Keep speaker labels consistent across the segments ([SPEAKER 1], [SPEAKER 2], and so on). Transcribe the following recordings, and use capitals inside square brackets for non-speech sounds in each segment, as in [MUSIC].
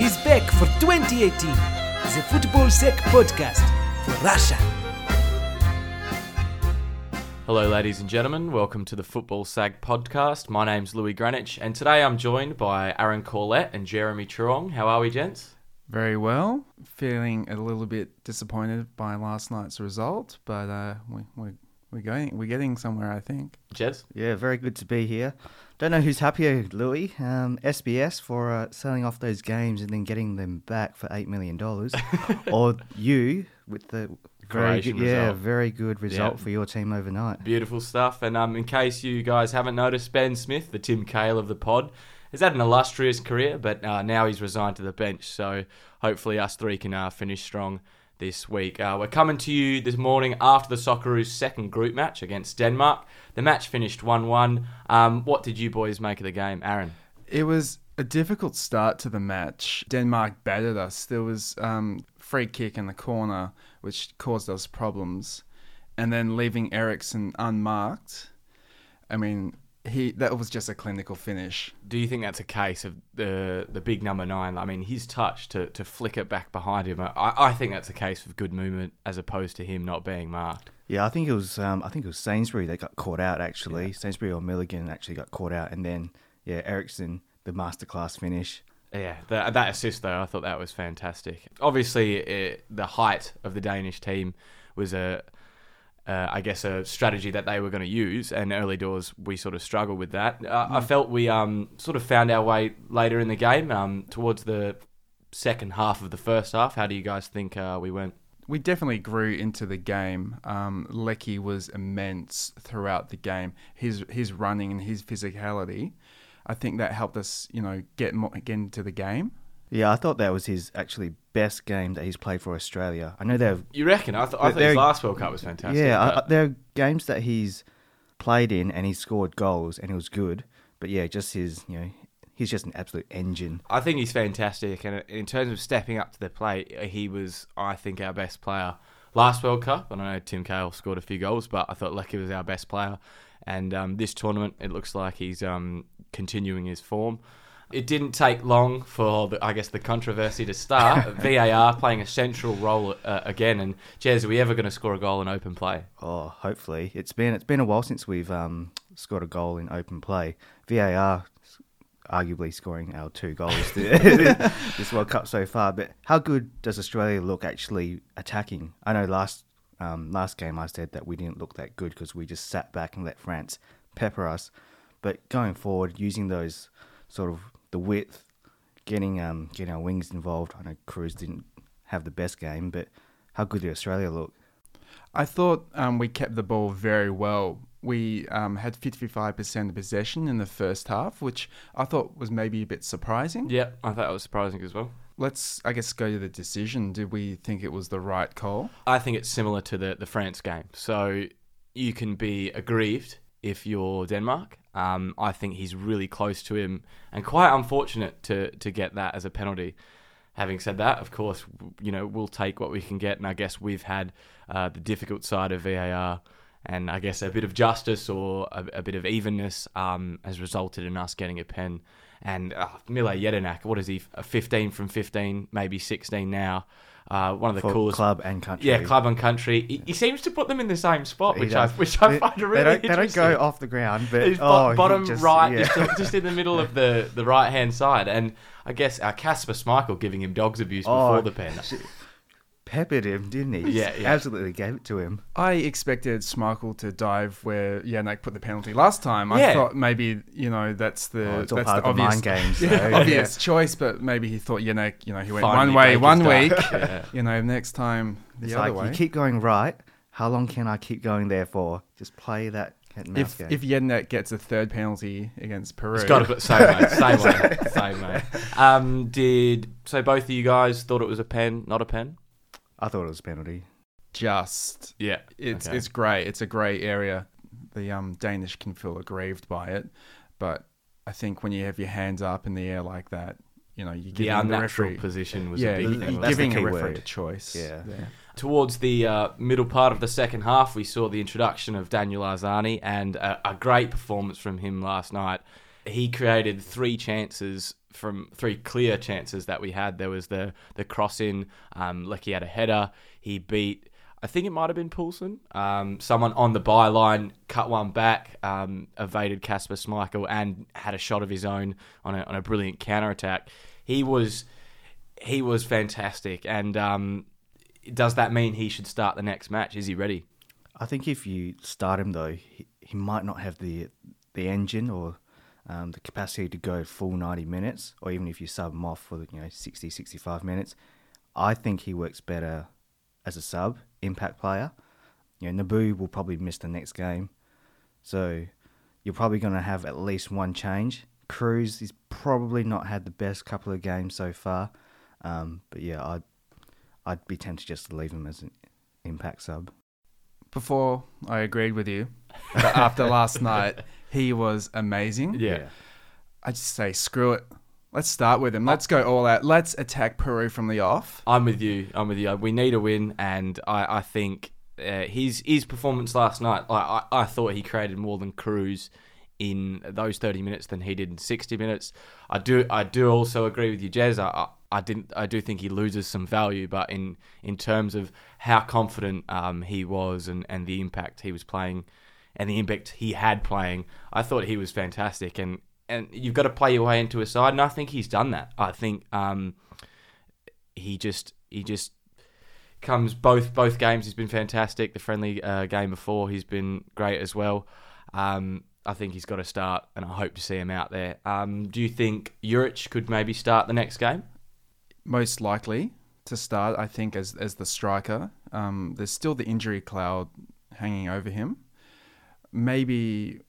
[SPEAKER 1] is back for 2018, the Football Sec podcast for Russia.
[SPEAKER 2] Hello, ladies and gentlemen. Welcome to the Football Sag podcast. My name's Louis Greenwich, and today I'm joined by Aaron Corlett and Jeremy Churong. How are we, gents?
[SPEAKER 3] Very well. Feeling a little bit disappointed by last night's result, but uh, we, we, we're going. We're getting somewhere, I think.
[SPEAKER 2] Jez?
[SPEAKER 4] Yeah, very good to be here. Don't know who's happier, Louis. Um, SBS for uh, selling off those games and then getting them back for eight million dollars, [LAUGHS] or you with the very
[SPEAKER 2] Croatian
[SPEAKER 4] good, yeah,
[SPEAKER 2] result.
[SPEAKER 4] very good result
[SPEAKER 2] Yeah.
[SPEAKER 4] for your team overnight.
[SPEAKER 2] Beautiful stuff. And um, in case you guys haven't noticed, Ben Smith, the Tim Cahill of the pod, has had an illustrious career, but uh, now he's resigned to the bench. So hopefully, us three can uh, finish strong this week. Uh, we're coming to you this morning after the Socceroos' second group match against Denmark. The match finished 1 1. Um, what did you boys make of the game, Aaron?
[SPEAKER 3] It was a difficult start to the match. Denmark battered us. There was um, free kick in the corner, which caused us problems, and then leaving Eriksen unmarked. I mean, he that was just a clinical finish.
[SPEAKER 2] Do you think that's a case of the the big number nine? I mean, his touch to, to flick it back behind him. I, I think that's a case of good movement as opposed to him not being marked.
[SPEAKER 4] Yeah, I think it was. Um, I think it was Sainsbury that got caught out. Actually, Sainsbury or Milligan actually got caught out, and then yeah, Eriksen the masterclass finish.
[SPEAKER 2] Yeah, that, that assist though, I thought that was fantastic. Obviously, it, the height of the Danish team was a, uh, I guess, a strategy that they were going to use, and early doors we sort of struggled with that. Uh, I felt we um, sort of found our way later in the game, um, towards the second half of the first half. How do you guys think uh, we went?
[SPEAKER 3] we definitely grew into the game. Um, Leckie was immense throughout the game. His his running and his physicality, I think that helped us, you know, get more, get into the game.
[SPEAKER 4] Yeah, I thought that was his actually best game that he's played for Australia. I know they've
[SPEAKER 2] You reckon? I, th- I thought his last World Cup was fantastic.
[SPEAKER 4] Yeah,
[SPEAKER 2] but-
[SPEAKER 4] I- there are games that he's played in and he scored goals and it was good. But yeah, just his, you know, he's just an absolute engine.
[SPEAKER 2] I think he's fantastic, and in terms of stepping up to the plate, he was, I think, our best player last World Cup. And I know Tim Cahill scored a few goals, but I thought Leckie was our best player. And um, this tournament, it looks like he's um, continuing his form. It didn't take long for, the, I guess, the controversy to start. [LAUGHS] VAR playing a central role uh, again. And Jez, are we ever going to score a goal in open play?
[SPEAKER 4] Oh, hopefully it's been it's been a while since we've um, scored a goal in open play. VAR arguably scoring our two goals [LAUGHS] this World Cup so far. But how good does Australia look actually attacking? I know last um, last game I said that we didn't look that good because we just sat back and let France pepper us. But going forward, using those sort of the width, getting um, getting our wings involved. I know Kruse didn't have the best game, but how good did Australia look?
[SPEAKER 3] I thought um, we kept the ball very well. We um, had 55% of possession in the first half, which I thought was maybe a bit surprising.
[SPEAKER 2] Yeah, I thought it was surprising as well.
[SPEAKER 3] Let's, I guess, go to the decision. Did we think it was the right call?
[SPEAKER 2] I think it's similar to the, the France game. So you can be aggrieved if you're Denmark. Um, I think he's really close to him and quite unfortunate to, to get that as a penalty. Having said that, of course, you know, we'll take what we can get. And I guess we've had uh, the difficult side of VAR and I guess a bit of justice or a, a bit of evenness um, has resulted in us getting a pen. And uh, Mile Jedinak, what is he? A 15 from 15, maybe 16 now. Uh, one of the
[SPEAKER 4] For
[SPEAKER 2] coolest
[SPEAKER 4] club and country.
[SPEAKER 2] yeah, club and country. He, he seems to put them in the same spot,
[SPEAKER 4] He
[SPEAKER 2] which I
[SPEAKER 4] does.
[SPEAKER 2] which I
[SPEAKER 4] They-
[SPEAKER 2] find
[SPEAKER 4] they
[SPEAKER 2] really
[SPEAKER 4] don't, they don't
[SPEAKER 2] interesting.
[SPEAKER 4] go off the ground, but
[SPEAKER 2] bo-
[SPEAKER 4] oh, he
[SPEAKER 2] bottom
[SPEAKER 4] just-
[SPEAKER 2] right,
[SPEAKER 4] yeah.
[SPEAKER 2] just, just in the middle of the, the right hand side, and I guess uh, Kasper Schmeichel giving him dogs abuse
[SPEAKER 4] Oh,
[SPEAKER 2] before the pen.
[SPEAKER 4] Peppered him, didn't he?
[SPEAKER 2] Yeah, yeah.
[SPEAKER 4] absolutely gave it to him.
[SPEAKER 3] I expected Schmeichel to dive where Yannick put the penalty last time. I
[SPEAKER 2] Yeah.
[SPEAKER 3] thought maybe, you know, that's the,
[SPEAKER 4] Oh, it's all
[SPEAKER 3] that's
[SPEAKER 4] part
[SPEAKER 3] the
[SPEAKER 4] of the
[SPEAKER 3] obvious,
[SPEAKER 4] mind games. [LAUGHS] So, yeah.
[SPEAKER 3] obvious choice, but maybe he thought Yannick, you know, he went
[SPEAKER 2] Finally
[SPEAKER 3] one way
[SPEAKER 2] break
[SPEAKER 3] one
[SPEAKER 2] his
[SPEAKER 3] week.
[SPEAKER 2] duck. Yeah. [LAUGHS]
[SPEAKER 3] You know, next time the
[SPEAKER 4] It's
[SPEAKER 3] other
[SPEAKER 4] like
[SPEAKER 3] way.
[SPEAKER 4] you keep going right. How long can I keep going there for? Just play that cat and mouse
[SPEAKER 3] if
[SPEAKER 4] game.
[SPEAKER 3] if Yannick gets a third penalty against Peru,
[SPEAKER 2] It's got to put same way, [LAUGHS] same way, same way. Um, did so? Both of you guys thought it was a pen, not a pen?
[SPEAKER 4] I thought it was a penalty.
[SPEAKER 3] just
[SPEAKER 2] Yeah,
[SPEAKER 3] it's
[SPEAKER 2] okay.
[SPEAKER 3] it's grey. It's a grey area. The um, Danish can feel aggrieved by it, but I think when you have your hands up in the air like that, you know, you
[SPEAKER 2] the
[SPEAKER 3] give the
[SPEAKER 2] unnatural
[SPEAKER 3] referee,
[SPEAKER 2] position was
[SPEAKER 3] yeah,
[SPEAKER 2] a big
[SPEAKER 3] you-
[SPEAKER 2] thing.
[SPEAKER 3] you're
[SPEAKER 4] That's the
[SPEAKER 3] giving a referee
[SPEAKER 4] word.
[SPEAKER 3] a choice.
[SPEAKER 4] Yeah.
[SPEAKER 3] there.
[SPEAKER 2] Towards the uh, middle part of the second half, we saw the introduction of Daniel Arzani and a, a great performance from him last night. he created three chances from three clear chances that we had. There was the the cross in, um, Leckie had a header. He beat, I think it might have been Poulsen. Um, someone on the byline cut one back, um, evaded Kasper Schmeichel, and had a shot of his own on a on a brilliant counter attack. He was he was fantastic. And um, does that mean he should start the next match? Is he ready?
[SPEAKER 4] I think if you start him though, he, he might not have the the engine or um, the capacity to go full 90 minutes, or even if you sub him off for you know 60, 65 minutes. I think he works better as a sub impact player. You know, Nabbout will probably miss the next game, so you're probably going to have at least one change. Kruse he's probably not had the best couple of games so far, um, but yeah, I'd I'd be tempted just to leave him as an impact sub.
[SPEAKER 3] Before I agreed with you, but after last [LAUGHS] night, he was amazing.
[SPEAKER 2] Yeah.
[SPEAKER 3] I just say screw it. Let's start with him. Let's go all out. Let's attack Peru from the off.
[SPEAKER 2] I'm with you. I'm with you. We need a win, and I, I think uh, his his performance last night. Like, I, I thought he created more than Kruse in those 30 minutes than he did in 60 minutes. I do I do also agree with you, Jez. I, I, I didn't I do think he loses some value, but in in terms of how confident um, he was and, and the impact he was playing and the impact he had playing, I thought he was fantastic. And and you've got to play your way into a side, and I think he's done that. I think um, he just he just comes both both games. He's been fantastic. The friendly uh, game before, he's been great as well. Um, I think he's got to start, and I hope to see him out there. Um, do you think Juric could maybe start the next game?
[SPEAKER 3] Most likely to start, I think, as as the striker. Um, there's still the injury cloud hanging over him. Maybe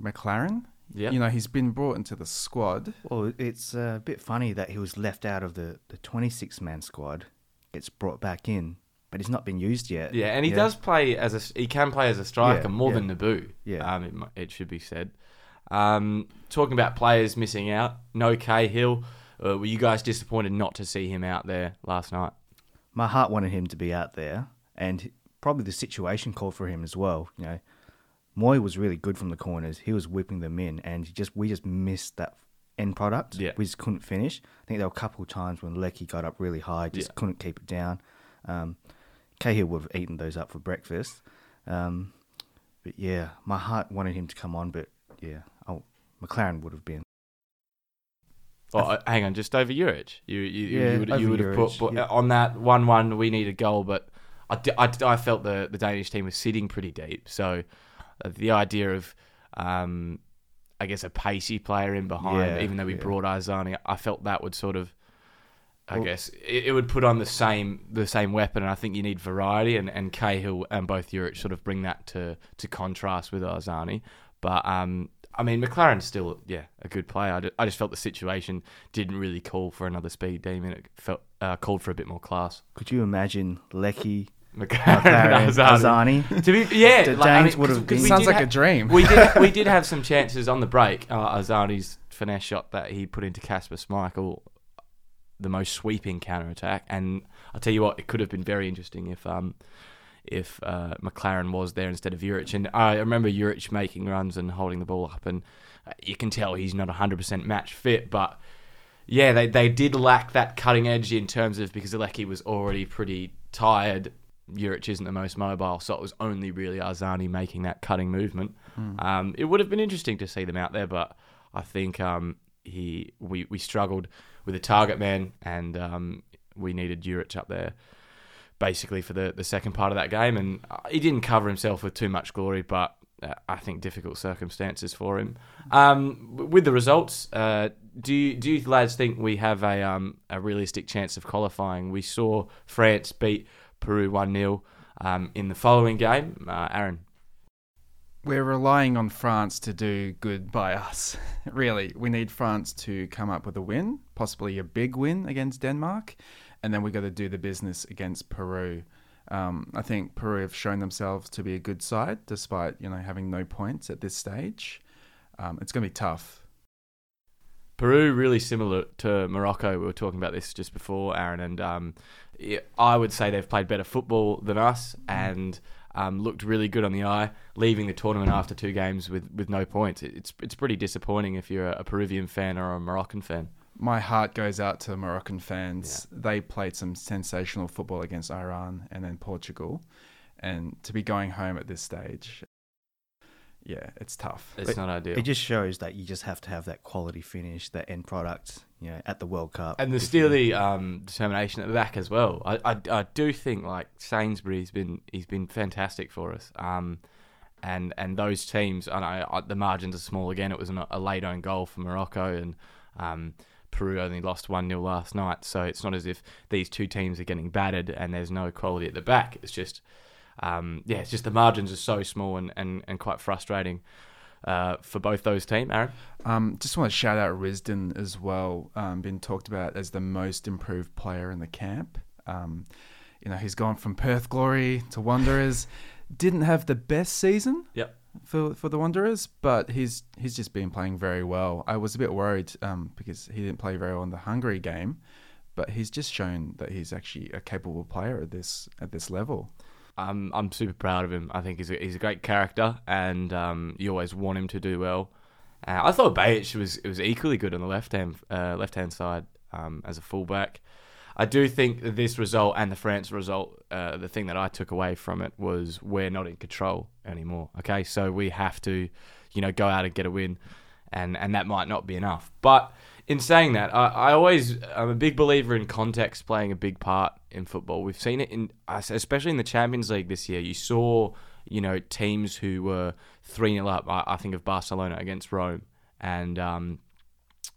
[SPEAKER 3] Maclaren.
[SPEAKER 2] Yeah.
[SPEAKER 3] You know, he's been brought into the squad.
[SPEAKER 4] Well, it's a bit funny that he was left out of the, the 26 man squad, gets brought back in, but he's not been used yet.
[SPEAKER 2] Yeah, and he does play as a he can play as a striker
[SPEAKER 4] Yeah,
[SPEAKER 2] more
[SPEAKER 4] yeah.
[SPEAKER 2] than Nabbout.
[SPEAKER 4] Yeah.
[SPEAKER 2] um, it, it should be said. Um, talking about players missing out, no Cahill. Uh, were you guys disappointed not to see him out there last night?
[SPEAKER 4] My heart wanted him to be out there, and probably the situation called for him as well. You know, Mooy was really good from the corners. He was whipping them in, and just we just missed that end product.
[SPEAKER 2] Yeah.
[SPEAKER 4] We just couldn't finish. I think there were a couple of times when Leckie got up really high, just
[SPEAKER 2] Yeah.
[SPEAKER 4] couldn't keep it down. Um, Cahill would have eaten those up for breakfast. Um, but yeah, my heart wanted him to come on, but yeah, oh, Maclaren would have been.
[SPEAKER 2] Oh, uh, hang on, just over Juric. You you,
[SPEAKER 4] Yeah,
[SPEAKER 2] you would you would have put, put
[SPEAKER 4] yeah.
[SPEAKER 2] on that one one. We need a goal, but I felt the the Danish team was sitting pretty deep. So the idea of um, I guess a pacey player in behind,
[SPEAKER 4] Yeah,
[SPEAKER 2] even though we
[SPEAKER 4] yeah.
[SPEAKER 2] brought Arzani, I felt that would sort of. I
[SPEAKER 4] Well-
[SPEAKER 2] guess it, it would put on the same the same weapon, and I think you need variety, and, and Cahill and both Juric sort of bring that to to contrast with Arzani. But um, I mean, Maclaren's still yeah a good player. I, ju- I just felt the situation didn't really call for another speed demon. It felt uh, called for a bit more class.
[SPEAKER 4] Could you imagine Leckie,
[SPEAKER 2] Maclaren,
[SPEAKER 4] Maclaren,
[SPEAKER 2] Arzani.
[SPEAKER 4] Arzani? [LAUGHS]
[SPEAKER 2] To be yeah,
[SPEAKER 4] The
[SPEAKER 2] like, I mean,
[SPEAKER 4] would
[SPEAKER 2] 'cause-
[SPEAKER 4] have
[SPEAKER 2] 'cause
[SPEAKER 4] been-
[SPEAKER 3] Sounds like
[SPEAKER 2] ha-
[SPEAKER 3] a dream.
[SPEAKER 2] we did we did [LAUGHS] have some chances on the break. Uh, Arzani's finesse shot that he put into Kasper Schmeichel, the most sweeping counter attack, and I'll tell you what, it could have been very interesting if um if uh, Maclaren was there instead of Juric. And I remember Juric making runs and holding the ball up, and uh, you can tell he's not 100% match fit, but. Yeah, they, they did lack that cutting edge in terms of because Alecki was already pretty tired. Juric isn't the most mobile, so it was only really Arzani making that cutting movement. Um, it would have been interesting to see them out there, but I think um, he we, we struggled with a target man, and um, we needed Juric up there basically for the, the second part of that game. And uh, he didn't cover himself with too much glory, but uh, I think difficult circumstances for him. Um, with the results, uh, do you, do you lads think we have a um, a realistic chance of qualifying? We saw France beat Peru one 0 um, in the following game. Uh, Aaron,
[SPEAKER 3] We're relying on France to do good by us. [LAUGHS] really, we need France to come up with a win, possibly a big win against Denmark, and then we've got to do the business against Peru. Um, I think Peru have shown themselves to be a good side, despite you know having no points at this stage. Um, it's going to be tough.
[SPEAKER 2] Peru really similar to Morocco. We were talking about this just before, Aaron, and um, I would say they've played better football than us, and um, looked really good on the eye, leaving the tournament after two games with, with no points. It's it's pretty disappointing if you're a Peruvian fan or a Moroccan fan.
[SPEAKER 3] My heart goes out to Moroccan fans. They played some sensational football against Iran and then Portugal, and to be going home at this stage, yeah, it's tough.
[SPEAKER 2] It's not ideal.
[SPEAKER 4] It just shows that you just have to have that quality finish, that end product, you know, at the World Cup.
[SPEAKER 2] and the
[SPEAKER 4] If you-
[SPEAKER 2] steely um, determination at the back as well. I, I, I do think like Sainsbury's been he's been fantastic for us. Um, and and those teams, I know I- the margins are small again. It was an, a late own goal for Morocco, and um, Peru only lost one 0 last night. So it's not as if these two teams are getting battered and there's no quality at the back. It's just um, yeah, it's just the margins are so small and, and, and quite frustrating uh, for both those teams. Aaron,
[SPEAKER 3] Um, just want to shout out Risdon as well. Um, been talked about as the most improved player in the camp. Um, you know, he's gone from Perth Glory to Wanderers. [LAUGHS] Didn't have the best season.
[SPEAKER 2] Yep.
[SPEAKER 3] For for the Wanderers, but he's he's just been playing very well. I was a bit worried um, because he didn't play very well in the Hungary game, but he's just shown that he's actually a capable player at this at this level.
[SPEAKER 2] I'm I'm super proud of him. I think he's a, he's a great character, and um, you always want him to do well. Uh, I thought Behich was was equally good on the left hand uh, left hand side um, as a fullback. I do think that this result and the France result, uh, the thing that I took away from it was we're not in control anymore. Okay, so we have to, you know, go out and get a win, and and that might not be enough. But in saying that, I, I always I'm a big believer in context playing a big part in football. We've seen it in especially in the Champions League this year. You saw you know teams who were three 0 up. I, I think of Barcelona against Rome and um,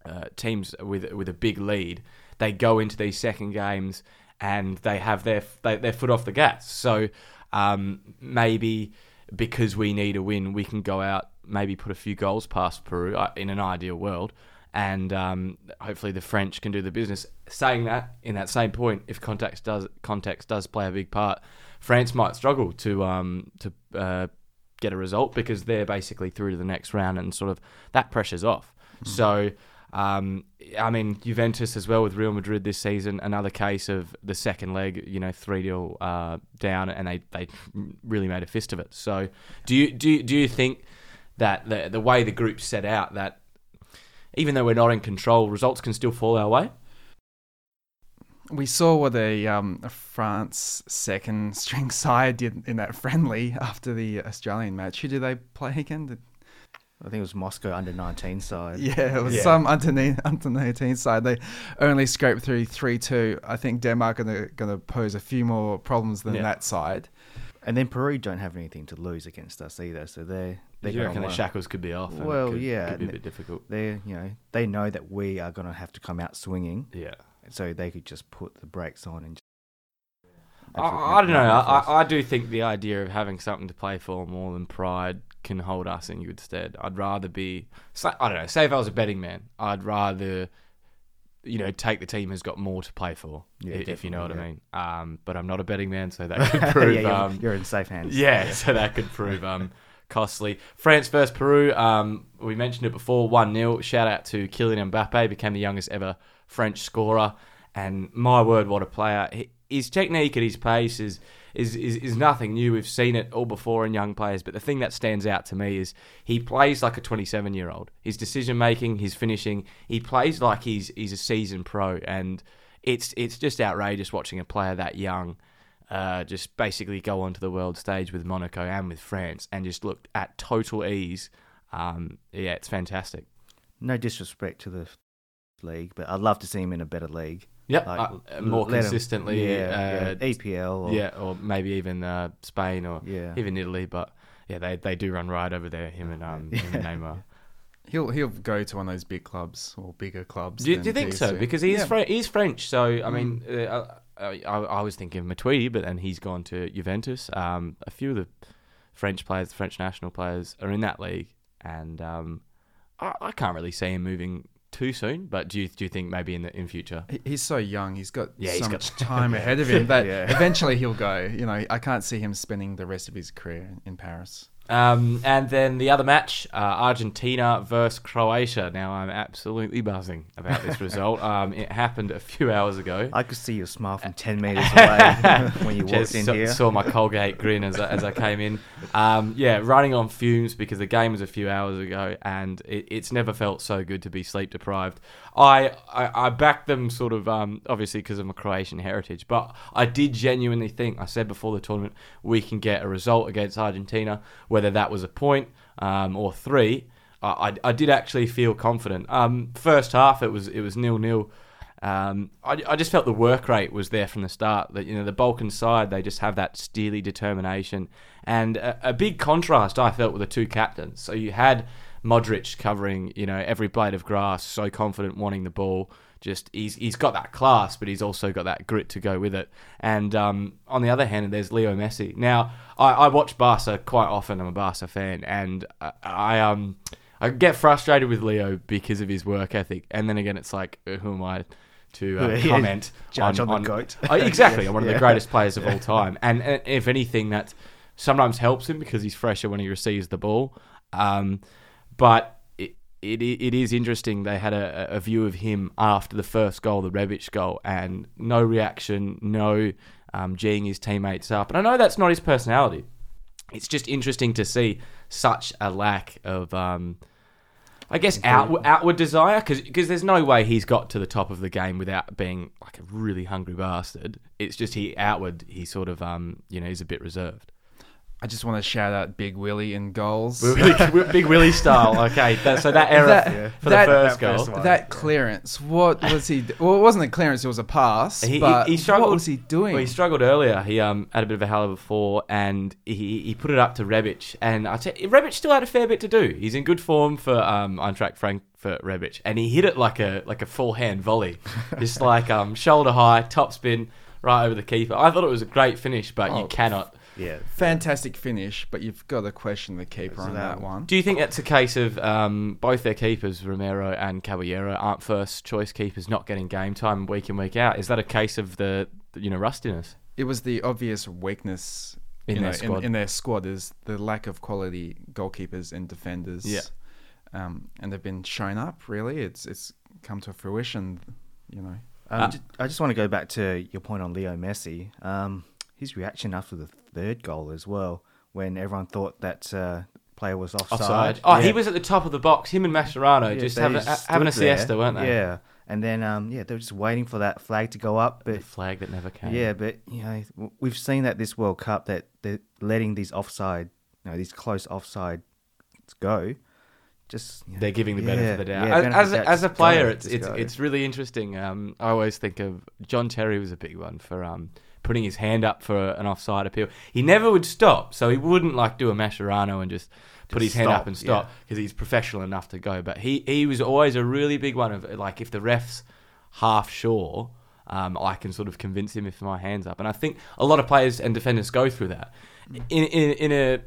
[SPEAKER 2] uh, teams with with a big lead. They go into these second games and they have their they, their foot off the gas. So um, maybe because we need a win, we can go out maybe put a few goals past Peru uh, in an ideal world, and um, hopefully the French can do the business. Saying that, in that same point, if context does context does play a big part, France might struggle to um, to uh, get a result because they're basically through to the next round, and sort of that pressure's off. So. Um, I mean, Juventus as well with Real Madrid this season. Another case of the second leg, you know, three 0 uh, down, and they, they really made a fist of it. So, do you do you, do you think that the the way the group set out that even though we're not in control, results can still fall our way?
[SPEAKER 3] We saw what a, um, a France second string [LAUGHS] side did in that friendly after the Australian match. Who did they play again? Did-
[SPEAKER 4] I think it was Moscow under 19 side.
[SPEAKER 3] Yeah, it was
[SPEAKER 2] Yeah.
[SPEAKER 3] some under under nineteen side. They only scraped through three two. I think Denmark are gonna, gonna pose a few more problems than
[SPEAKER 2] Yeah.
[SPEAKER 3] that side.
[SPEAKER 4] And then Peru don't have anything to lose against us either, so they're they're
[SPEAKER 2] Do you
[SPEAKER 4] gonna
[SPEAKER 2] reckon the shackles could be off? and it
[SPEAKER 4] Well,
[SPEAKER 2] could,
[SPEAKER 4] yeah,
[SPEAKER 2] could be a bit difficult.
[SPEAKER 4] They you know they know that we are gonna have to come out swinging,
[SPEAKER 2] Yeah.
[SPEAKER 4] so they could just put the brakes on and. Just
[SPEAKER 2] I, I don't know. I, I, I do think the idea of having something to play for more than pride can hold us in good stead. I'd rather be, I don't know, say if I was a betting man, I'd rather, you know, take the team who's got more to play for,
[SPEAKER 4] Yeah,
[SPEAKER 2] if you know what
[SPEAKER 4] definitely,
[SPEAKER 2] I mean. Um, but I'm not a betting man, so that [LAUGHS] could prove.
[SPEAKER 4] yeah, you're,
[SPEAKER 2] um,
[SPEAKER 4] you're in safe hands.
[SPEAKER 2] yeah, so that could prove um, costly. France versus Peru. Um, we mentioned it before. One 0 Shout out to Kylian Mbappe. Became the youngest ever French scorer. And my word, what a player! His technique at his pace is, is is is nothing new. We've seen it all before in young players. But the thing that stands out to me is he plays like a 27 year old. His decision making, his finishing. He plays like he's he's a seasoned pro, and it's it's just outrageous watching a player that young uh, just basically go onto the world stage with Monaco and with France and just look at total ease. Um, yeah, it's fantastic.
[SPEAKER 4] No disrespect to the league, but I'd love to see him in a better league.
[SPEAKER 2] Yep,
[SPEAKER 4] Like,
[SPEAKER 2] uh, more
[SPEAKER 4] let him-
[SPEAKER 2] consistently.
[SPEAKER 4] yeah,
[SPEAKER 2] uh,
[SPEAKER 4] yeah, EPL. Or,
[SPEAKER 2] yeah, or maybe even uh, Spain or
[SPEAKER 4] yeah.
[SPEAKER 2] even Italy. But yeah, they, they do run right over there. Him and um, him and [LAUGHS] Neymar.
[SPEAKER 3] He'll he'll go to one of those big clubs or bigger clubs.
[SPEAKER 2] Do you, do you think so? Because he's
[SPEAKER 3] Yeah.
[SPEAKER 2] Fre- he's French, so I mean, uh, I, I, I was thinking of Matuidi, but then he's gone to Juventus. Um, a few of the French players, the French national players, are in that league, and um, I, I can't really see him moving too soon. But do you do you think maybe in the in future?
[SPEAKER 3] He's so young. He's got
[SPEAKER 2] Yeah,
[SPEAKER 3] so
[SPEAKER 2] he's got-
[SPEAKER 3] much time [LAUGHS] ahead of him that
[SPEAKER 4] Yeah.
[SPEAKER 3] eventually he'll go. You know, I can't see him spending the rest of his career in Paris.
[SPEAKER 2] Um, and then the other match, uh, Argentina versus Croatia. Now I'm absolutely buzzing about this [LAUGHS] result. Um, it happened a few hours ago.
[SPEAKER 4] I could see your smile from 10 [LAUGHS] metres away [LAUGHS] when you walked
[SPEAKER 2] Just
[SPEAKER 4] in
[SPEAKER 2] saw,
[SPEAKER 4] here.
[SPEAKER 2] saw my Colgate grin as I, as I came in. Um, yeah, running on fumes because the game was a few hours ago, and it, it's never felt so good to be sleep deprived. I I, I backed them sort of um, obviously because of my Croatian heritage, but I did genuinely think I said before the tournament we can get a result against Argentina, whether that was a point um, or three. I, I, did actually feel confident. Um, first half it was it was nil nil. Um, I, I just felt the work rate was there from the start. That you know the Balkan side, they just have that steely determination, and a, a big contrast I felt with the two captains. So you had Modric covering you know every blade of grass, so confident, wanting the ball. Just he's he's got that class, but he's also got that grit to go with it. And um, on the other hand, there's Leo Messi. Now I, I watch Barca quite often. I'm a Barca fan, and I, I um I get frustrated with Leo because of his work ethic, and then again, it's like uh, who am I? to uh, [LAUGHS]
[SPEAKER 4] Yeah,
[SPEAKER 2] comment [LAUGHS]
[SPEAKER 4] judge on the goat.
[SPEAKER 2] Oh, exactly, [LAUGHS] on one of
[SPEAKER 4] Yeah.
[SPEAKER 2] the greatest players of all time. And, and if anything, that sometimes helps him because he's fresher when he receives the ball. Um, but it, it is interesting. They had a, a view of him after the first goal, the Rebic goal, and no reaction, no um, geeing his teammates up. And I know that's not his personality. It's just interesting to see such a lack of. Um, I guess outward, outward desire because there's no way he's got to the top of the game without being like a really hungry bastard. It's just he outward he sort of um you know he's a bit reserved.
[SPEAKER 3] I just want to shout out Big Willie in goals.
[SPEAKER 2] Big Willie style. Okay, that, so that [LAUGHS] error
[SPEAKER 3] That-
[SPEAKER 2] for
[SPEAKER 3] that-
[SPEAKER 2] the first goal.
[SPEAKER 4] first one.
[SPEAKER 3] That clearance, what was he? Well, it wasn't a clearance; it was a pass.
[SPEAKER 2] He,
[SPEAKER 3] but
[SPEAKER 2] he, he struggled.
[SPEAKER 3] What was he doing?
[SPEAKER 2] Well, he struggled earlier. He um had a bit of a hell before, and he, he put it up to Rebic. And I tell you, Rebic still had a fair bit to do. He's in good form for um Eintracht Frankfurt Rebic, and he hit it like a like a full hand volley, [LAUGHS] just like um shoulder high, top spin, right over the keeper. I thought it was a great finish, but you
[SPEAKER 3] Oh.
[SPEAKER 2] cannot.
[SPEAKER 4] Yeah.
[SPEAKER 3] Fantastic finish, but you've got to question the keeper on
[SPEAKER 4] that
[SPEAKER 3] that one.
[SPEAKER 2] Do you think that's a case of um, both their keepers, Romero and Caballero, aren't first choice keepers, not getting game time week in week out? Is that a case of the you know rustiness?
[SPEAKER 3] It was the obvious weakness
[SPEAKER 2] In
[SPEAKER 3] you
[SPEAKER 2] their
[SPEAKER 3] know,
[SPEAKER 2] squad.
[SPEAKER 3] In, in their squad is the lack of quality goalkeepers and defenders.
[SPEAKER 2] Yeah.
[SPEAKER 3] Um, and they've been shown up. Really, it's it's come to fruition. You know.
[SPEAKER 4] Um,
[SPEAKER 2] Uh,
[SPEAKER 4] I just want to go back to your point on Leo Messi. Um, his reaction after the third goal as well, when everyone thought that uh, player was offside.
[SPEAKER 2] Offside. Oh, he was at the top of the box. Him and Mascherano
[SPEAKER 4] Yeah,
[SPEAKER 2] just
[SPEAKER 4] just
[SPEAKER 2] having a
[SPEAKER 4] there.
[SPEAKER 2] siesta, weren't they?
[SPEAKER 4] Yeah, and then um, yeah, they were just waiting for that flag to go up.
[SPEAKER 2] The
[SPEAKER 4] But
[SPEAKER 2] flag that never came.
[SPEAKER 4] yeah, but you know, we've seen that this World Cup that they're letting these offside, you know, these close offside go. Just you know,
[SPEAKER 2] They're giving the benefit
[SPEAKER 4] yeah,
[SPEAKER 2] of the doubt.
[SPEAKER 4] yeah,
[SPEAKER 2] as, as, a, as a player, it's it's
[SPEAKER 4] go.
[SPEAKER 2] it's really interesting. Um, I always think of John Terry was a big one for um, putting his hand up for an offside appeal. He never would stop, so he wouldn't like do a Mascherano and just put his hand up and stop because he's professional enough to go. But he he was always a really big one of like if the refs half sure. Um, I can sort of convince him if my hands up, and I think a lot of players and defenders go through that. In in, in a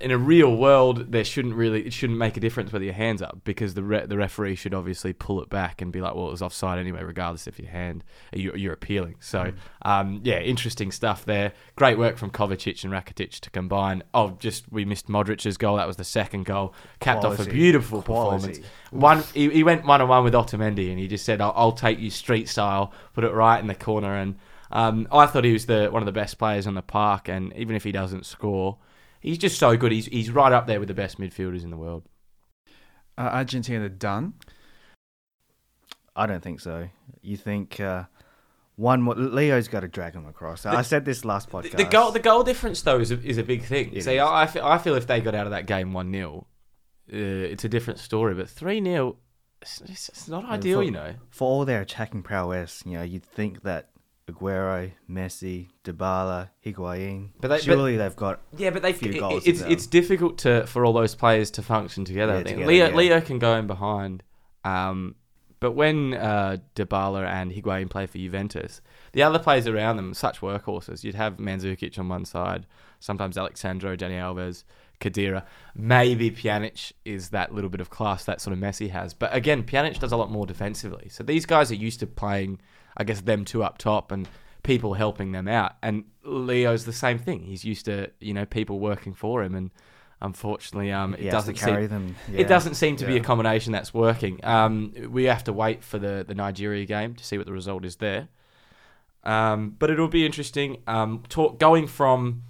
[SPEAKER 2] in a real world, there shouldn't really it shouldn't make a difference whether your hands up because the re- the referee should obviously pull it back and be like, well, it was offside anyway, regardless if your hand you're, you're appealing. So, um, yeah, interesting stuff there. Great work from Kovacic and Rakitic to combine. Oh, just we missed Modric's goal. That was the second goal, capped off a beautiful
[SPEAKER 4] Quality.
[SPEAKER 2] performance. One, he, he went one on one with Otamendi, and he just said, "I'll, I'll take you street style, put it right in the corner." And um, I thought he was the one of the best players on the park, and even if he doesn't score, he's just so good. He's he's right up there with the best midfielders in the world.
[SPEAKER 3] Uh, Argentina done.
[SPEAKER 4] I don't think so. You think uh, one more? Leo's got to drag him across. I said this last podcast.
[SPEAKER 2] the goal, the goal difference though is a, is a big thing.
[SPEAKER 4] It
[SPEAKER 2] See,
[SPEAKER 4] is.
[SPEAKER 2] I, I feel, I feel if they got out of that game one 0 uh, it's a different story. But three 0 it's, it's, it's not ideal,
[SPEAKER 4] for-
[SPEAKER 2] you know.
[SPEAKER 4] for all their attacking prowess, you know, you'd think that Aguero, Messi, Dybala, Higuain,
[SPEAKER 2] But they- but-
[SPEAKER 4] surely they've got
[SPEAKER 2] Yeah, but they
[SPEAKER 4] few
[SPEAKER 2] it-
[SPEAKER 4] goals
[SPEAKER 2] it's it's difficult to for all those players to function together.
[SPEAKER 4] Yeah,
[SPEAKER 2] I think
[SPEAKER 4] together,
[SPEAKER 2] Leo
[SPEAKER 4] yeah.
[SPEAKER 2] Leo can go in behind, um, but when uh, Dybala and Higuain play for Juventus, the other players around them such workhorses. You'd have Mandzukic on one side, sometimes Alex Sandro, Dani Alves, Khedira. Maybe Pjanic is that little bit of class that sort of Messi has. But again, Pjanic does a lot more defensively. So these guys are used to playing, I guess, them two up top and people helping them out. And Leo's the same thing. He's used to you know people working for him, and unfortunately, um, it doesn't
[SPEAKER 4] carry
[SPEAKER 2] seem,
[SPEAKER 4] them.
[SPEAKER 2] it doesn't seem to be a combination that's working. Um, we have to wait for the the Nigeria game to see what the result is there. Um, but it'll be interesting. Um, talk, going from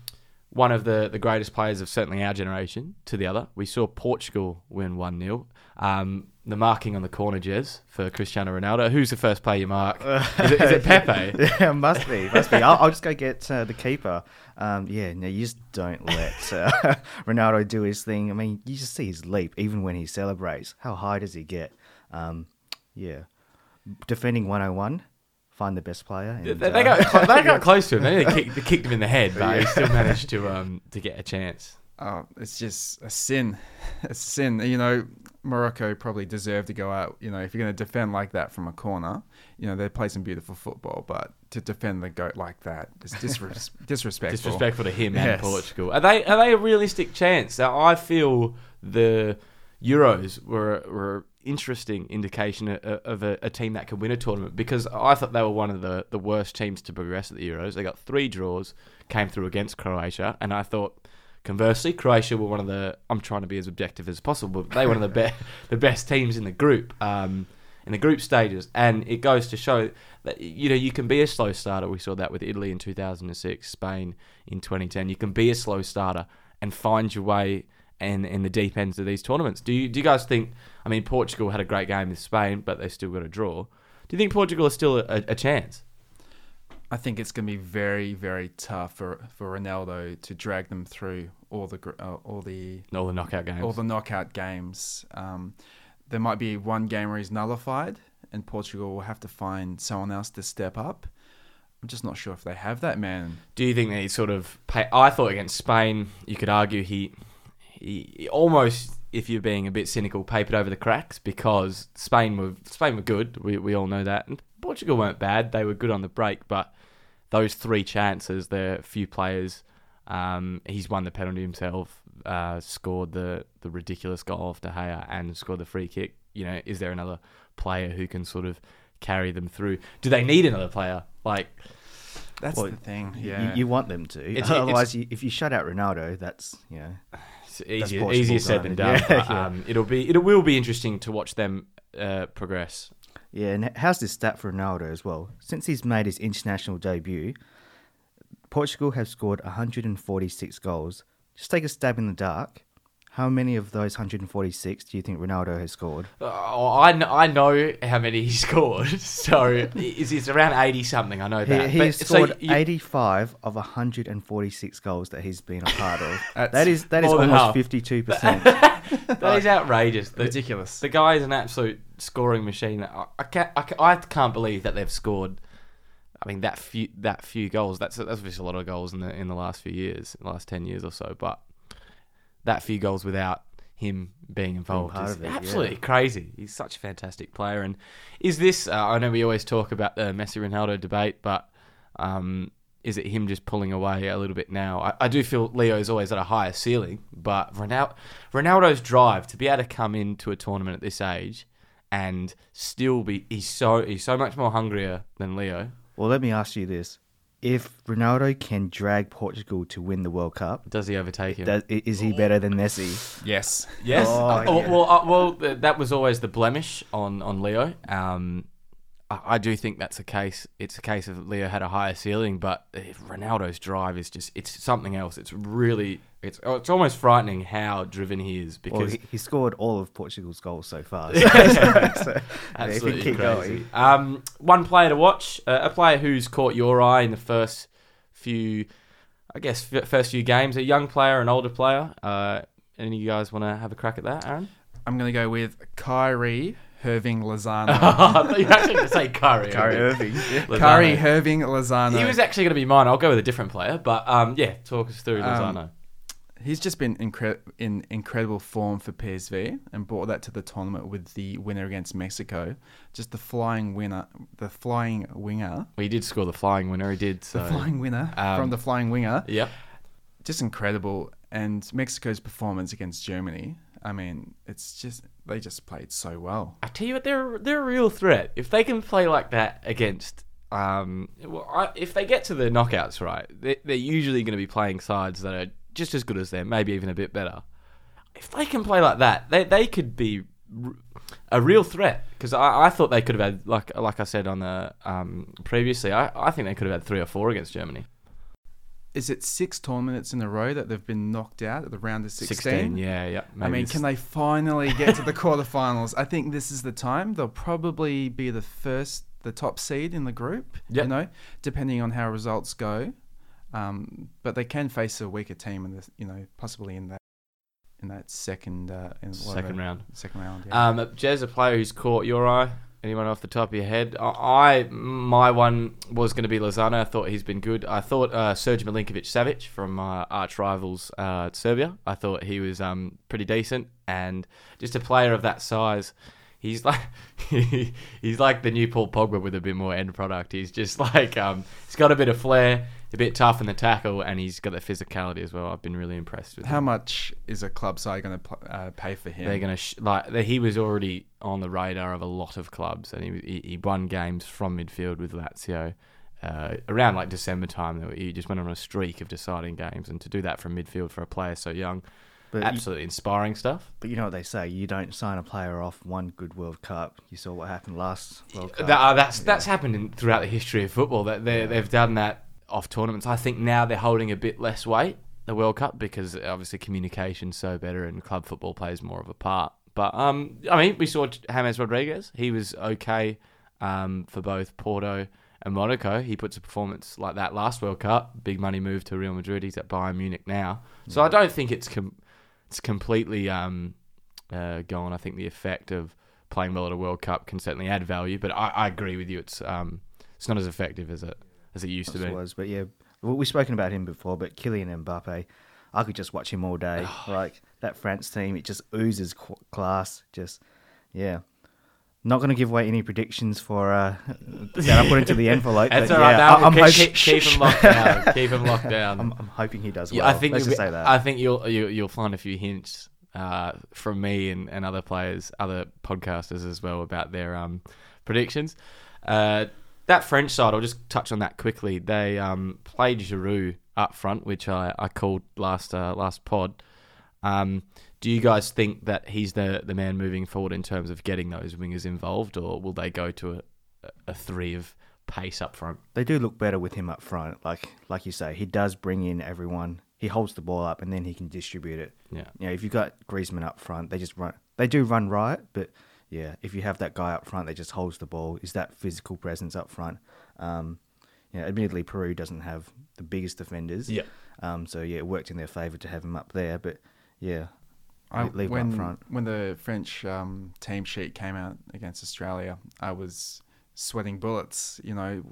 [SPEAKER 2] one of the, the greatest players of certainly our generation to the other. We saw Portugal win 1 0. Um, the marking on the corner, Jez, for Cristiano Ronaldo. Who's the first player you mark? [LAUGHS] Is it, is it Pepe? [LAUGHS]
[SPEAKER 4] yeah, must be, must be. I'll, I'll just go get uh, the keeper. Um, yeah, no, you just don't let uh, [LAUGHS] Ronaldo do his thing. I mean, you just see his leap, even when he celebrates. How high does he get? Um, yeah, defending 101, find the best player.
[SPEAKER 2] They,
[SPEAKER 4] And,
[SPEAKER 2] they
[SPEAKER 4] uh,
[SPEAKER 2] got, cl- they got close to him. They kicked, they kicked him in the head, but he still managed to um, to get a chance.
[SPEAKER 3] Oh, it's just a sin. A sin. You know, Morocco probably deserve to go out. You know, if you're going to defend like that from a corner, you know, they play some beautiful football, but to defend the goat like that is [LAUGHS] disres- disrespectful.
[SPEAKER 2] Disrespectful to him
[SPEAKER 3] Yes.
[SPEAKER 2] and Portugal. Are they are they a realistic chance? Now, I feel the Euros were were interesting indication of, a, a team that could win a tournament because I thought they were one of the, the worst teams to progress at the Euros. They got three draws, came through against Croatia, and I thought. Conversely, Croatia were one of the. I'm trying to be as objective as possible, but they were one of the best, [LAUGHS] the best teams in the group, um, in the group stages, and it goes to show that you know you can be a slow starter. We saw that with Italy in 2006, Spain in 2010. You can be a slow starter and find your way in in the deep ends of these tournaments. Do you do you guys think? I mean, Portugal had a great game with Spain, but they still got a draw. Do you think Portugal is still a, a chance?
[SPEAKER 3] I think it's going to be very, very tough for, for Ronaldo to drag them through all the uh, all the
[SPEAKER 2] All the knockout games.
[SPEAKER 3] all the knockout games. Um, there might be one game where he's nullified, and Portugal will have to find someone else to step up. I'm just not sure if they have that man.
[SPEAKER 2] Do you think that he sort of? Pay, I thought against Spain, you could argue he, he, almost, if you're being a bit cynical, papered over the cracks because Spain were Spain were good. We we all know that, and Portugal weren't bad. They were good on the break, but those three chances, the few players, um, he's won the penalty himself, uh, scored the the ridiculous goal off De Gea, and scored the free kick. You know, is there another player who can sort of carry them through? Do they need another player like?
[SPEAKER 3] That's
[SPEAKER 4] Well,
[SPEAKER 3] the thing.
[SPEAKER 4] you-
[SPEAKER 3] Yeah.
[SPEAKER 4] you, want them to.
[SPEAKER 2] It's-
[SPEAKER 4] Otherwise, you, if you shut out Ronaldo, that's you know.
[SPEAKER 2] It's easier, easier said than [LAUGHS]
[SPEAKER 4] done.
[SPEAKER 2] done.
[SPEAKER 4] Yeah,
[SPEAKER 2] but,
[SPEAKER 4] yeah.
[SPEAKER 2] um, it'll be it will be interesting to watch them uh, progress.
[SPEAKER 4] Yeah, and how's this stat for Ronaldo as well? Since he's made his international debut, Portugal have scored 146 goals. Just take a stab in the dark. How many of those 146 do you think Ronaldo has scored?
[SPEAKER 2] Oh, I know, I know how many he [LAUGHS] scored, so it's, it's around eighty something. I know that.
[SPEAKER 4] he
[SPEAKER 2] But-
[SPEAKER 4] has
[SPEAKER 2] so
[SPEAKER 4] scored
[SPEAKER 2] you-
[SPEAKER 4] 85 of 146 goals that he's been a part of. [LAUGHS]
[SPEAKER 3] That's
[SPEAKER 4] that is that is
[SPEAKER 2] more than
[SPEAKER 4] almost
[SPEAKER 2] half.
[SPEAKER 4] 52%. [LAUGHS]
[SPEAKER 2] that is outrageous. The,
[SPEAKER 3] Ridiculous.
[SPEAKER 2] the guy is an absolute scoring machine. I, I can't I, can't- I can't believe that they've scored. I mean that few that few goals. That's that's obviously a lot of goals in the in the last few years, the last ten years or so. But that few goals without him being involved
[SPEAKER 4] part
[SPEAKER 2] is
[SPEAKER 4] it,
[SPEAKER 2] absolutely
[SPEAKER 4] yeah.
[SPEAKER 2] crazy. He's such a fantastic player. And is this? Uh, I know we always talk about the Messi Ronaldo debate, but um, is it him just pulling away a little bit now? I, I do feel Leo's always at a higher ceiling, but Ronaldo, Ronaldo's drive to be able to come into a tournament at this age and still be he's so he's so much more hungrier than Leo.
[SPEAKER 4] well, let me ask you this. If Ronaldo can drag Portugal to win the World Cup,
[SPEAKER 2] Does he overtake him?
[SPEAKER 4] does, is he better than Messi?
[SPEAKER 3] yes.
[SPEAKER 2] Yes.
[SPEAKER 4] Oh,
[SPEAKER 2] Uh,
[SPEAKER 4] yeah.
[SPEAKER 2] Well, uh, well, th- that was always the blemish on on Leo. Um, I, I do think that's a case. It's a case of Leo had a higher ceiling, but Ronaldo's drive is just it's something else. It's really it's oh, it's almost frightening how driven he is
[SPEAKER 4] Well,
[SPEAKER 2] because
[SPEAKER 4] he, he scored all of Portugal's goals so far. [LAUGHS] So, [LAUGHS] so, yeah, if he
[SPEAKER 2] absolutely
[SPEAKER 4] keep
[SPEAKER 2] crazy.
[SPEAKER 4] going,
[SPEAKER 2] Um, one player to watch, uh, a player who's caught your eye in the first few, I guess, f- first few games. A young player, an older player. Uh, any of you guys want to have a crack at that, Aaron?
[SPEAKER 3] I'm going to go with Kyrie Irving Lozano. [LAUGHS]
[SPEAKER 2] I you were actually going to say Curry.
[SPEAKER 4] Kyrie Irving. yeah.
[SPEAKER 2] Lozano.
[SPEAKER 3] Kyrie Irving Lozano.
[SPEAKER 2] He was actually going to be mine. I'll go with a different player, but um, yeah, talk us through
[SPEAKER 3] Um,
[SPEAKER 2] Lozano.
[SPEAKER 3] He's just been incre- in incredible form for PSV and brought that to the tournament with the winner against Mexico. Just the flying winner, the flying winger,
[SPEAKER 2] well, he did score the flying winner. He did. So
[SPEAKER 3] the flying winner
[SPEAKER 2] um,
[SPEAKER 3] from the flying winger.
[SPEAKER 2] Yep.
[SPEAKER 3] Just incredible. And Mexico's performance against Germany. I mean, it's just they just played so well.
[SPEAKER 2] I tell you what, they're they're a real threat. If they can play like that against Um, well, I, if they get to the knockouts, right, they, they're usually going to be playing sides that are just as good as them, maybe even a bit better. If they can play like that, they they could be a real threat. Because I, I thought they could have had, like like I said on the um, previously, I, I think they could have had three or four against Germany.
[SPEAKER 3] Is it six tournaments in a row that they've been knocked out at the round of 16?
[SPEAKER 2] 16, yeah, yeah.
[SPEAKER 3] I mean,
[SPEAKER 2] maybe
[SPEAKER 3] can they finally get to the [LAUGHS] quarterfinals? I think this is the time. They'll probably be the first, the top seed in the group.
[SPEAKER 2] Yep.
[SPEAKER 3] You know, depending on how results go. Um, but they can face a weaker team in the, you know, possibly in that, in that second, uh, in
[SPEAKER 2] second round.
[SPEAKER 3] Second round. Yeah.
[SPEAKER 2] Um, Jez, a player who's caught your eye. Anyone off the top of your head? I, my one was going to be Lozano. I thought he's been good. I thought uh, Serge Milinkovic Savic from my arch rivals uh, Serbia. I thought he was um, pretty decent and just a player of that size. He's [LAUGHS] like he's like the new Paul Pogba with a bit more end product. He's just like um, he's got a bit of flair, a bit tough in the tackle, and he's got the physicality as well. I've been really impressed with. Him.
[SPEAKER 3] How
[SPEAKER 2] him.
[SPEAKER 3] much is a club side going to uh, pay for him?
[SPEAKER 2] They're gonna sh- like the- he was already on the radar of a lot of clubs, and he he, he won games from midfield with Lazio. Uh, around like December time, though, he just went on a streak of deciding games, and to do that from midfield for a player so young,
[SPEAKER 4] But you,
[SPEAKER 2] absolutely inspiring stuff.
[SPEAKER 4] but you know what they say: you don't sign a player off one good World Cup. You saw what happened last World Cup.
[SPEAKER 2] That, uh, that's that's happened in, throughout the history of football. That they they've done that off tournaments. I think now they're holding a bit less weight the World Cup because obviously communication's so better and club football plays more of a part. But um, I mean, we saw James Rodriguez. He was okay um, for both Porto and Monaco. He puts a performance like that last World Cup. Big money move to Real Madrid. He's at Bayern Munich now. So I don't think it's com- it's completely um, uh, gone. I think the effect of playing well at a World Cup can certainly add value, but I, I agree with you. It's um, it's not as effective as it as it used to be.
[SPEAKER 4] was, but yeah, we've spoken about him before. But Kylian Mbappe, I could just watch him all day. [SIGHS] like that France team, it just oozes class. Just yeah. Not going to give away any predictions for uh, [LAUGHS] that I put into the envelope.
[SPEAKER 2] That's all right.
[SPEAKER 4] yeah, I'm
[SPEAKER 2] keep,
[SPEAKER 4] hoping-
[SPEAKER 2] keep, him locked down. [LAUGHS] Keep him locked down.
[SPEAKER 4] I'm, I'm hoping he does well.
[SPEAKER 2] Yeah, I think
[SPEAKER 4] Let's
[SPEAKER 2] you'll
[SPEAKER 4] just say that.
[SPEAKER 2] I think you'll you, you'll find a few hints uh, from me and, and other players, other podcasters as well about their um, predictions. Uh, that French side, I'll just touch on that quickly. They um, played Giroud up front, which I, I called last uh, last pod. Um, do you guys think that he's the the man moving forward in terms of getting those wingers involved, or will they go to a, a three of pace up front?
[SPEAKER 4] they do look better with him up front. Like like you say, he does bring in everyone. He holds the ball up and then he can distribute it.
[SPEAKER 2] Yeah.
[SPEAKER 4] You know, if you've got Griezmann up front, they just run. They do run right, but yeah, if you have that guy up front that just holds the ball, is that physical presence up front? Um, you know, admittedly, Peru doesn't have the biggest defenders.
[SPEAKER 2] Yeah.
[SPEAKER 4] Um, so yeah, it worked in their favour to have him up there. But yeah,
[SPEAKER 3] I,
[SPEAKER 4] leave him
[SPEAKER 3] when
[SPEAKER 4] up front.
[SPEAKER 3] when the French um, team sheet came out against Australia, I was sweating bullets. You know,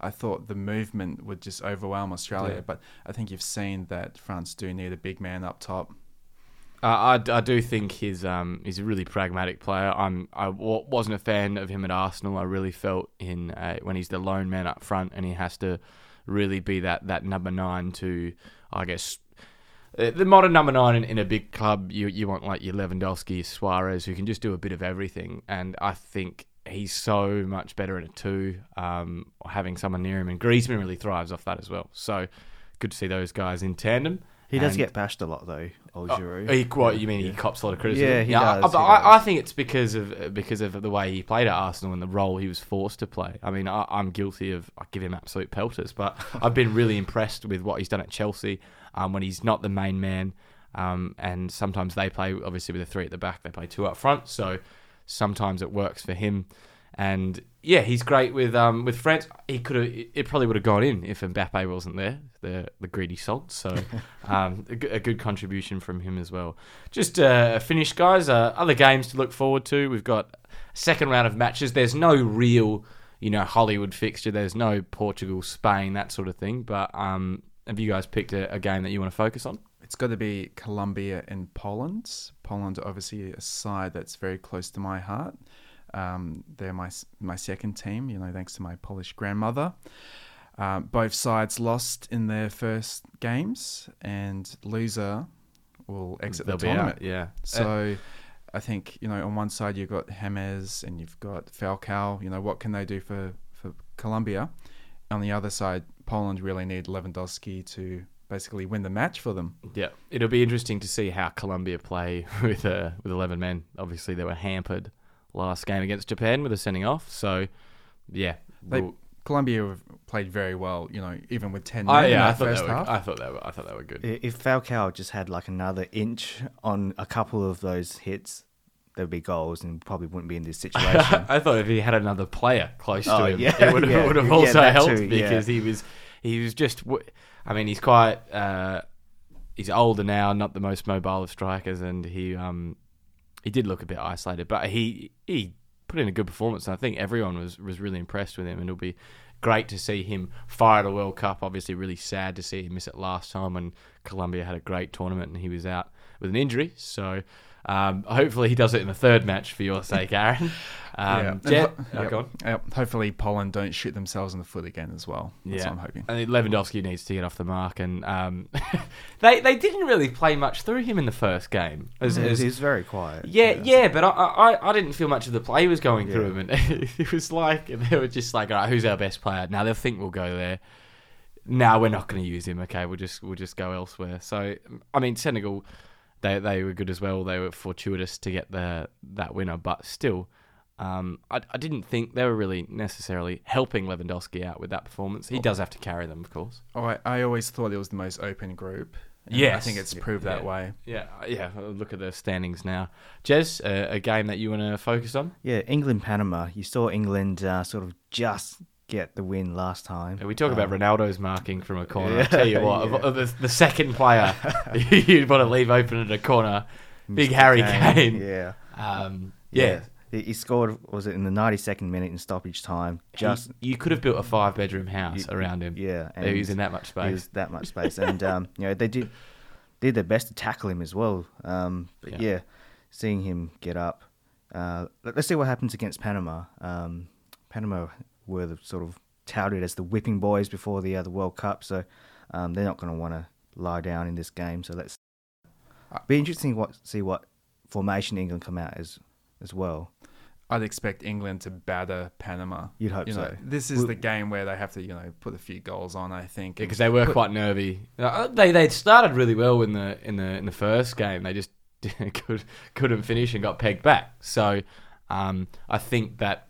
[SPEAKER 3] I thought the movement would just overwhelm Australia,
[SPEAKER 2] Yeah.
[SPEAKER 3] but I think you've seen that France do need a big man up top.
[SPEAKER 2] Uh, I, I do think he's um he's a really pragmatic player. I'm I w- wasn't a fan of him at Arsenal. I really felt in uh, when he's the lone man up front and he has to really be that, that number nine to I guess uh, the modern number nine in, in a big club. You you want like your Lewandowski, Suarez, who can just do a bit of everything. And I think he's so much better at a two. Um, having someone near him and Griezmann really thrives off that as well. So good to see those guys in tandem.
[SPEAKER 4] He does
[SPEAKER 2] And-
[SPEAKER 4] get bashed a lot though. Old Giroud.
[SPEAKER 2] Oh, he, what you mean? He cops a lot of criticism.
[SPEAKER 4] Yeah, he
[SPEAKER 2] I-
[SPEAKER 4] does,
[SPEAKER 2] I,
[SPEAKER 4] he
[SPEAKER 2] I, I
[SPEAKER 4] does.
[SPEAKER 2] think it's because of because of the way he played at Arsenal and the role he was forced to play. I mean, I, I'm guilty of I give him absolute pelters, but [LAUGHS] I've been really impressed with what he's done at Chelsea um, when he's not the main man. Um, and sometimes they play obviously with a three at the back. They play two up front, so sometimes it works for him. And yeah, he's great with um with France. He could have it probably would have gone in if Mbappe wasn't there, the the greedy salt. So [LAUGHS] um a, a good contribution from him as well. Just uh, finish, guys. Uh, other games to look forward to. We've got second round of matches. There's no real you know Hollywood fixture. There's no Portugal, Spain, that sort of thing. But um, have you guys picked a, a game that you want to focus on?
[SPEAKER 3] It's got to be Colombia and Poland. Poland, obviously, a side that's very close to my heart. Um, they're my my second team, you know, thanks to my Polish grandmother. Um, both sides lost in their first games, and loser will exit the
[SPEAKER 2] They'll out,
[SPEAKER 3] tournament.
[SPEAKER 2] Yeah.
[SPEAKER 3] So I think, you know, on one side you've got James and you've got Falcao. You know, what can they do for, for Colombia. On the other side, Poland really need Lewandowski to basically win the match for them.
[SPEAKER 2] Yeah, it'll be interesting to see how Colombia play [LAUGHS] with uh, with eleven men. Obviously, they were hampered last game against Japan with a sending off. So, yeah,
[SPEAKER 3] They-
[SPEAKER 2] we'll-
[SPEAKER 3] Colombia played very well, you know, even with 10 men
[SPEAKER 2] I,
[SPEAKER 3] in
[SPEAKER 2] yeah, I
[SPEAKER 3] that
[SPEAKER 2] thought
[SPEAKER 3] first
[SPEAKER 2] they were,
[SPEAKER 3] half.
[SPEAKER 2] I thought they were. I thought they were good.
[SPEAKER 4] If Falcao just had like another inch on a couple of those hits, there'd be goals and probably wouldn't be in this [LAUGHS] situation.
[SPEAKER 2] I thought if he had another player close to
[SPEAKER 4] Oh,
[SPEAKER 2] him,
[SPEAKER 4] yeah,
[SPEAKER 2] it would have,
[SPEAKER 4] yeah,
[SPEAKER 2] would have
[SPEAKER 4] yeah,
[SPEAKER 2] also helped
[SPEAKER 4] too, yeah.
[SPEAKER 2] because he was he was just. I mean, he's quite. Uh, he's older now, not the most mobile of strikers, and he um he did look a bit isolated, but he he put in a good performance. And I think everyone was was really impressed with him, and it'll be great to see him fire at a World Cup. Obviously, really sad to see him miss it last time when Colombia had a great tournament and he was out with an injury. So. Um, hopefully he does it in the third match for your sake, [LAUGHS] Aaron. Um,
[SPEAKER 3] And
[SPEAKER 2] Jez,
[SPEAKER 3] ho-
[SPEAKER 2] oh,
[SPEAKER 3] yep,
[SPEAKER 2] go on.
[SPEAKER 3] yep. Hopefully Poland don't shoot themselves in the foot again as well. That's
[SPEAKER 2] Yeah.
[SPEAKER 3] what I'm hoping.
[SPEAKER 2] I think Lewandowski needs to get off the mark, and um, [LAUGHS] they they didn't really play much through him in the first game. As,
[SPEAKER 4] He's,
[SPEAKER 2] as-
[SPEAKER 4] he's very quiet.
[SPEAKER 2] yeah, yeah, but I, I I didn't feel much of the play was going
[SPEAKER 4] Yeah.
[SPEAKER 2] through him, and [LAUGHS] it was like they were just like, all right, who's our best player? Now they'll think we'll go there. Now we're not going to use him. Okay, we'll just we'll just go elsewhere. So I mean, Senegal, they they were good as well. They were fortuitous to get the that winner, but still. Um, I, I didn't think they were really necessarily helping Lewandowski out with that performance. He does have to carry them, of course.
[SPEAKER 3] Oh, I, I always thought it was the most open group. Yeah, I think it's proved that way.
[SPEAKER 2] Yeah, yeah. Look at the standings now. Jez, uh, a game that you want to focus on?
[SPEAKER 4] Yeah, England Panama. You saw England uh, sort of just get the win last time.
[SPEAKER 2] We talk about
[SPEAKER 4] Um,
[SPEAKER 2] Ronaldo's marking from a corner. I tell you what,
[SPEAKER 4] yeah.
[SPEAKER 2] the, the second player [LAUGHS] [LAUGHS] you'd want to leave open at a corner, Big Harry Kane.
[SPEAKER 4] Yeah.
[SPEAKER 2] Um, yeah.
[SPEAKER 4] He, he scored, was it in the 92nd minute in stoppage time? Just,
[SPEAKER 2] He- you could have built a five bedroom house
[SPEAKER 4] Y-
[SPEAKER 2] around him.
[SPEAKER 4] yeah.
[SPEAKER 2] he was in that much
[SPEAKER 4] He
[SPEAKER 2] space.
[SPEAKER 4] was that much [LAUGHS] space. and, um, you know, they did did their best to tackle him as well. Um, but
[SPEAKER 2] Yeah.
[SPEAKER 4] yeah. seeing him get up. Uh, let, us see what happens against Panama. Um, Panama were the sort of touted as the whipping boys before the uh, the World Cup, so um, they're not going to want to lie down in this game. So let's be interesting what see what formation England come out as as well.
[SPEAKER 3] I'd expect England to batter Panama.
[SPEAKER 4] You'd hope
[SPEAKER 3] You know,
[SPEAKER 4] so.
[SPEAKER 3] this is
[SPEAKER 4] Well-
[SPEAKER 3] the game where they have to, you know, put a few goals on. I think
[SPEAKER 2] because they were
[SPEAKER 3] But-
[SPEAKER 2] quite nervy. Uh, They they started really well in the in the in the first game. They just [LAUGHS] could couldn't finish and got pegged back. So um, I think that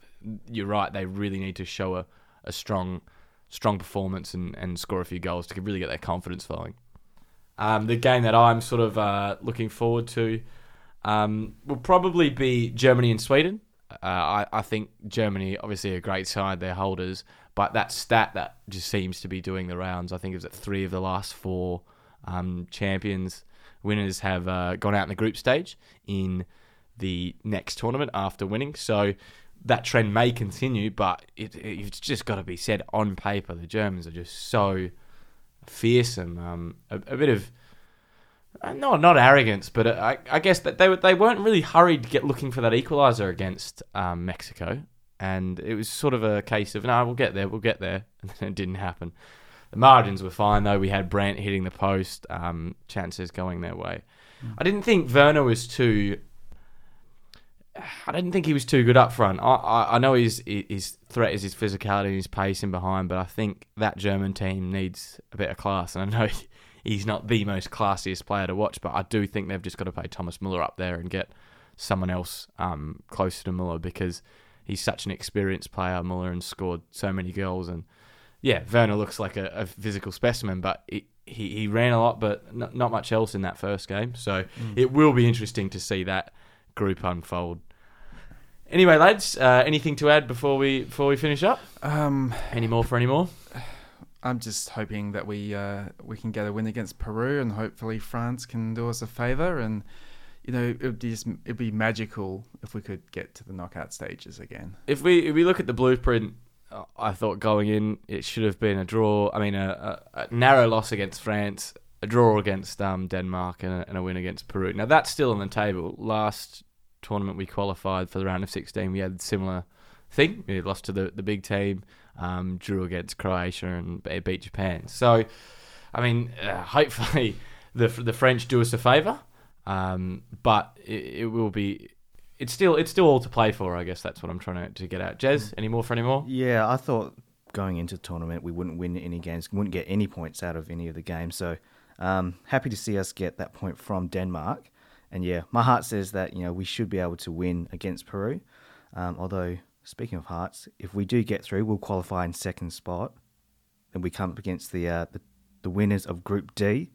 [SPEAKER 2] you're right. They really need to show a, a strong strong performance and, and score a few goals to really get their confidence flowing. Um, the game that I'm sort of uh, looking forward to um, will probably be Germany and Sweden. Uh, I, I think Germany, obviously a great side, they're holders, but that stat that just seems to be doing the rounds. I think it was that three of the last four um, champions winners have uh, gone out in the group stage in the next tournament after winning. So that trend may continue, but it, it, it's just got to be said on paper, the Germans are just so fearsome. Um, a, a bit of uh, no, not arrogance, but uh, I, I guess that they they weren't really hurried to get looking for that equaliser against um, Mexico, and it was sort of a case of no, we'll get there, we'll get there, [LAUGHS] and then it didn't happen. The margins were fine though. We had Brandt hitting the post, um, chances going their way. I didn't think Werner was too. I didn't think he was too good up front. I, I, I know his his threat is his physicality and his pace in behind, but I think that German team needs a bit of class. And I know [LAUGHS] he's not the most classiest player to watch, but I do think they've just got to pay Thomas Muller up there and get someone else um, closer to Muller because he's such an experienced player, Muller, and scored so many goals. And yeah, Werner looks like a, a physical specimen, but it, he, he ran a lot, but not, not much else in that first game. So it will be interesting to see that group unfold. Anyway, lads, uh, anything to add before we before we finish up?
[SPEAKER 3] Um,
[SPEAKER 2] Any more for any more?
[SPEAKER 3] I'm just hoping that we uh, we can get a win against Peru, and hopefully France can do us a favor. And you know, it'd be just, it'd be magical if we could get to the knockout stages again.
[SPEAKER 2] If we if we look at the blueprint, I thought going in it should have been a draw. I mean, a, a, a narrow loss against France, a draw against um, Denmark, and a, and a win against Peru. Now that's still on the table. Last tournament we qualified for the round of 16, we had a similar thing. We lost to the the big team, um, drew against Croatia, and beat Japan. So, I mean, uh, hopefully [LAUGHS] the the French do us a favour. Um, but it, it will be. It's still it's still all to play for. I guess that's what I'm trying to, to get at. Jez, any more for any more?
[SPEAKER 4] Yeah, I thought going into the tournament, we wouldn't win any games, wouldn't get any points out of any of the games. So um, happy to see us get that point from Denmark. And yeah, my heart says that you know we should be able to win against Peru. Um, although speaking of hearts, if we do get through, we'll qualify in second spot. Then we come up against the uh, the, the winners of Group D.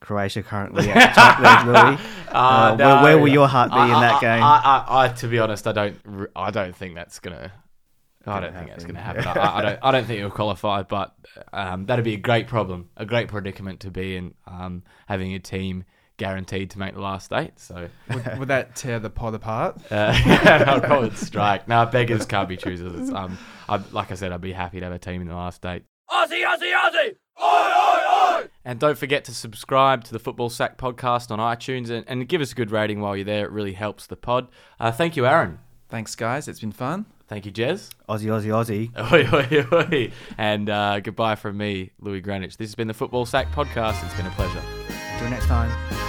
[SPEAKER 4] Croatia currently at the top [LAUGHS] Louis. Uh, where, where will your heart be
[SPEAKER 2] I-
[SPEAKER 4] in that
[SPEAKER 2] I-
[SPEAKER 4] game?
[SPEAKER 2] I, I, I, to be honest, I don't. I don't think that's gonna. I don't think that's gonna
[SPEAKER 4] happen.
[SPEAKER 2] happen. I, I don't. I don't think it'll qualify. But um, that'd be a great problem, a great predicament to be in. Um, having a team guaranteed to make the last eight. So
[SPEAKER 3] Would, would that tear the pod apart? [LAUGHS]
[SPEAKER 2] uh, I'll call it strike. Now beggars can't be choosers. It's, um, I, like I said, I'd be happy to have a team in the last eight. Aussie, Aussie, Aussie! And don't forget to subscribe to the Football Sack podcast on iTunes and, and give us a good rating while you're there. It really helps the pod. Uh, thank you, Aaron.
[SPEAKER 3] Thanks, guys. It's been fun.
[SPEAKER 2] Thank you, Jez.
[SPEAKER 4] Aussie, Aussie, Aussie. [LAUGHS]
[SPEAKER 2] Oi, oi, oi. And uh, goodbye from me, Louis Greenwich. This has been the Football Sack podcast. It's been a pleasure.
[SPEAKER 4] Until next time.